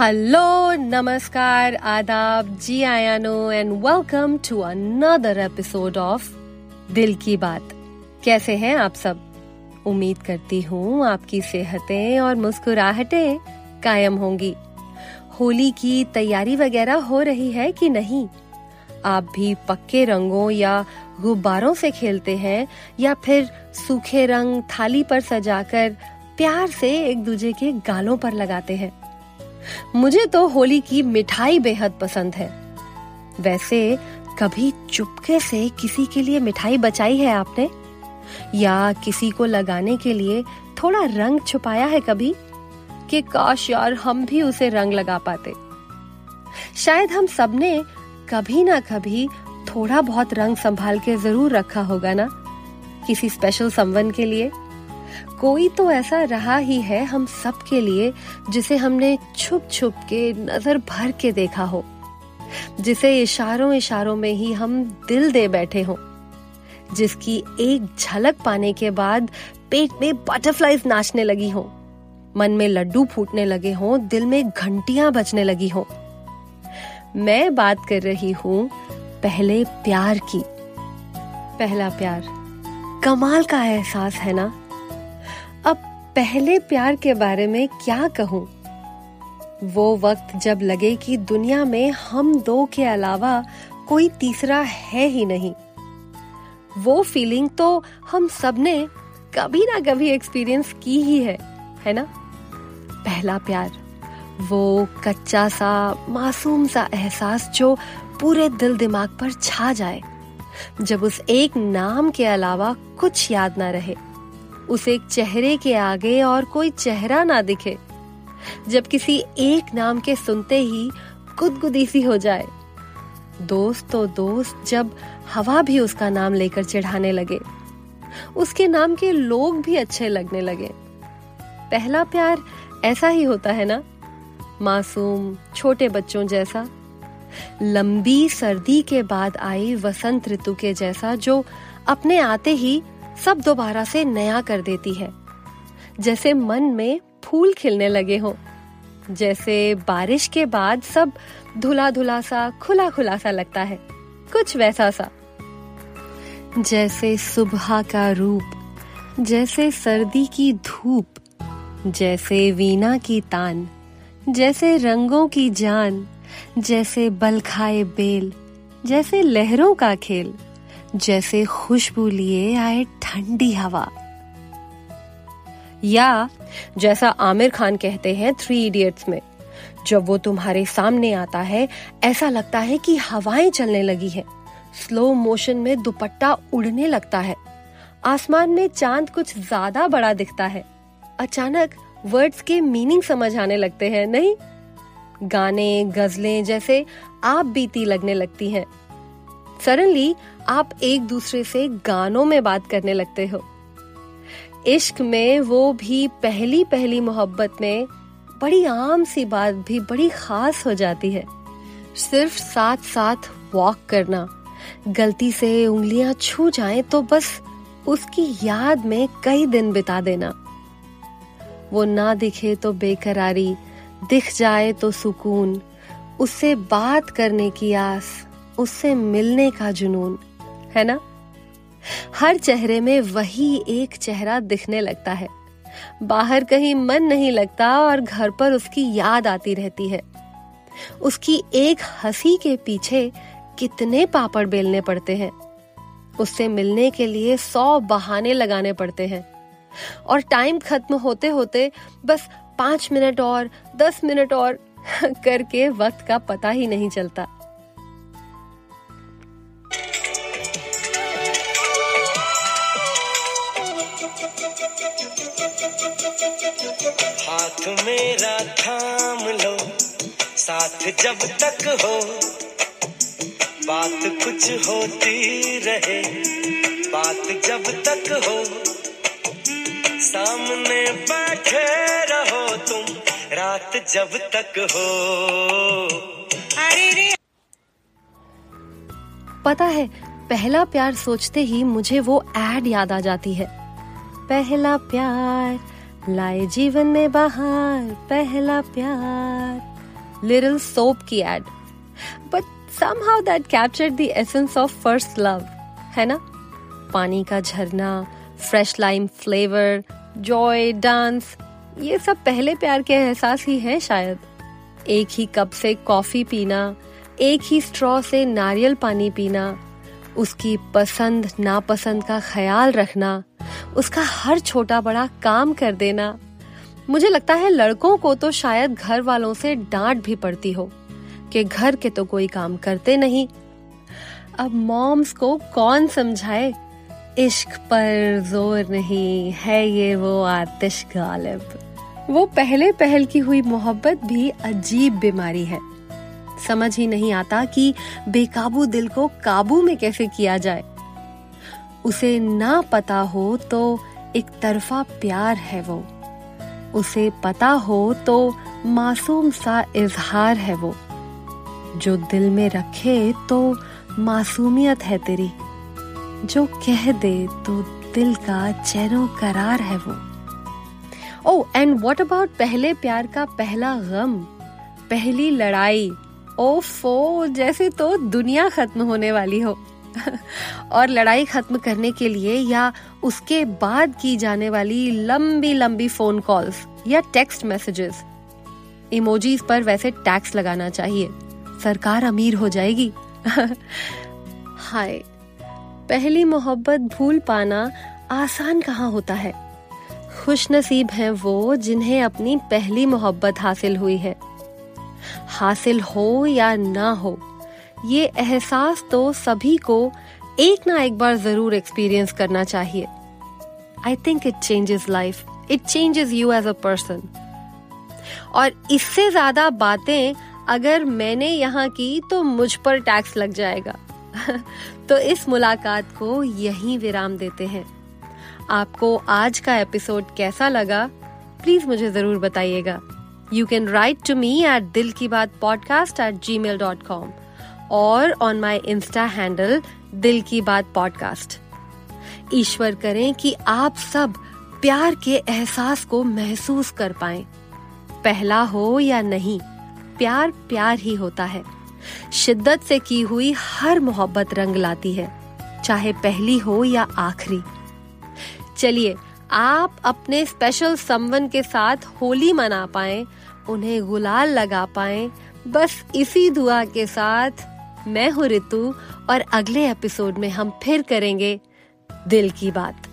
Hello नमस्कार आदाब जी आयानो and welcome to another episode of Dil Ki Baat कैसे हैं आप सब? उम्मीद करती हूँ आपकी सेहतें और मुस्कुराहटें कायम होंगी। होली की तैयारी वगैरह हो रही है कि नहीं? आप भी पक्के रंगों या गुब्बारों से खेलते हैं या फिर सूखे रंग थाली पर सजाकर प्यार से एक दूजे के गालों पर लगाते हैं। मुझे तो होली की मिठाई बेहद पसंद है। वैसे, कभी चुपके से किसी के लिए मिठाई बचाई है आपने? या किसी को लगाने के लिए थोड़ा रंग छुपाया है कभी? कि काश यार हम भी उसे रंग लगा पाते। शायद हम सबने कभी ना कभी थोड़ा बहुत रंग संभाल के ज़रूर रखा होगा ना? किसी स्पेशल संवन के लिए? कोई तो ऐसा रहा ही है हम सब के लिए, जिसे हमने छुप छुप के नज़र भर के देखा हो, जिसे इशारों इशारों में ही हम दिल दे बैठे हों, जिसकी एक झलक पाने के बाद पेट में बटरफ्लाईज नाचने लगी हो, मन में लड्डू फूटने लगे हों, दिल में घंटियाँ बजने लगी हों। मैं बात कर रही हूँ पहले प्यार की। पहला प्यार, कमाल का एहसास है ना? पहले प्यार के बारे में क्या कहूँ? वो वक्त जब लगे कि दुनिया में हम दो के अलावा कोई तीसरा है ही नहीं। वो फीलिंग तो हम सबने कभी ना कभी एक्सपीरियंस की ही है है ना? पहला प्यार, वो कच्चा सा, मासूम सा एहसास जो पूरे दिल दिमाग पर छा जाए, जब उस एक नाम के अलावा कुछ याद ना रहे। उस एक चेहरे के आगे और कोई चेहरा ना दिखे, जब किसी एक नाम के सुनते ही गुदगुदी सी हो जाए। दोस्त तो दोस्त जब हवा भी उसका नाम लेकर चिढ़ाने लगे, उसके नाम के लोग भी अच्छे लगने लगे। पहला प्यार ऐसा ही होता है ना? मासूम, छोटे बच्चों जैसा। लंबी सर्दी के बाद आई वसंत ऋतु के जैसा, जो अपने आते ही सब दोबारा से नया कर देती है। जैसे मन में फूल खिलने लगे हो, जैसे बारिश के बाद सब धुला धुला सा खुला खुला सा लगता है, कुछ वैसा सा। जैसे सुबह का रूप, जैसे सर्दी की धूप, जैसे वीणा की तान, जैसे रंगों की जान, जैसे बलखाए बेल, जैसे लहरों का खेल। जैसे खुशबू लिए आए ठंडी हवा। या जैसा आमिर खान कहते हैं थ्री इडियट्स में, जब वो तुम्हारे सामने आता है, ऐसा लगता है कि हवाएँ चलने लगी हैं। स्लो मोशन में दुपट्टा उड़ने लगता है। आसमान में चाँद कुछ ज़्यादा बड़ा दिखता है। अचानक वर्ड्स के मीनिंग समझ आने लगते हैं, नहीं? गाने, गजलें जैसे आप बीती लगने लगती हैं। सडनली आप एक दूसरे से गानों में बात करने लगते हो। इश्क में वो भी पहली पहली मोहब्बत में बड़ी आम सी बात भी बड़ी खास हो जाती है। सिर्फ़ साथ साथ वॉक करना, गलती से उंगलियाँ छू जाएँ तो बस उसकी याद में कई दिन बिता देना। वो ना दिखे तो बेकरारी, दिख जाए तो सुकून, उससे बात करने की आस। उससे मिलने का जुनून, है ना? हर चेहरे में वही एक चेहरा दिखने लगता है। बाहर कहीं मन नहीं लगता और घर पर उसकी याद आती रहती है। उसकी एक हँसी के पीछे कितने पापड़ बेलने पड़ते हैं। उससे मिलने के लिए सौ बहाने लगाने पड़ते हैं। और टाइम खत्म होते होते बस पाँच मिनट और, दस मिनट और करके वक्त का पता ही नहीं चलता। जब तक हो, बात कुछ होती रहे। बात जब तक हो, सामने बैठे रहो तुम, रात जब तक हो। पता है, पहला प्यार सोचते ही मुझे वो एड याद आ जाती है। पहला प्यार लाए जीवन में बाहर, पहला प्यार लिटिल सोप की ad but somehow that captured the essence of first love, है ना? पानी का झरना fresh lime flavour joy dance ये सब पहले प्यार के एहसास ही हैं शायद। एक ही कप से कॉफ़ी पीना, एक ही स्ट्रॉ से नारियल पानी पीना, उसकी पसंद, नापसंद का ख्याल रखना, उसका हर छोटा बड़ा काम कर देना मुझे लगता है लड़कों को तो शायद घर वालों से डांट भी पड़ती हो, कि घर के तो कोई काम करते नहीं। अब मॉम्स को कौन समझाए? इश्क पर ज़ोर नहीं, है ये वो आतिश गालिब। वो पहले पहल की हुई मोहब्बत भी अजीब बीमारी है। समझ ही नहीं आता कि बेकाबू दिल को काबू में कैसे किया जाए। उसे ना पता हो तो एक तरफा प्यार है वो। उसे पता हो तो मासूम सा इजहार है वो। जो दिल में रखे तो मासूमियत है तेरी। जो कह दे तो दिल का चैनो करार है वो। ओ एंड व्हाट अबाउट पहले प्यार का पहला गम? पहली लड़ाई? ओफो जैसे तो दुनिया खत्म होने वाली हो। और लड़ाई खत्म करने के लिए या उसके बाद की जाने वाली लंबी लंबी फ़ोन कॉल्स या टेक्स्ट मैसेजेस इमोजीज पर वैसे टैक्स लगाना चाहिए। सरकार अमीर हो जाएगी। हाय, पहली मोहब्बत भूल पाना आसान कहाँ होता है? खुश नसीब हैं वो जिन्हें अपनी पहली मोहब्बत हासिल हुई है। हासिल हो या ना हो ये एहसास तो सभी को एक ना एक बार ज़रूर एक्सपीरियंस करना चाहिए। I think it changes life it changes you as a person और इससे ज़्यादा बातें अगर मैंने यहाँ की तो मुझ पर टैक्स लग जाएगा। तो इस मुलाकात को यहीं विराम देते हैं। आपको आज का एपिसोड कैसा लगा? प्लीज़ मुझे ज़रूर बताइएगा। You can write to me at Dil Ki Baat podcast at Gmail dot com और on my Insta handle Dil Ki Baat podcast ईश्वर करें कि आप सब प्यार के एहसास को महसूस कर पाए। पहला हो या नहीं, प्यार प्यार ही होता है। शिद्दत से की हुई हर मोहब्बत रंग लाती है, चाहे पहली हो या आखिरी। चलिए, आप अपने स्पेशल समवन के साथ होली मना पाए, उन्हें गुलाल लगा पाए, बस इसी दुआ के साथ मैं हूँ ऋतु और अगले एपिसोड में हम फिर करेंगे दिल की बात।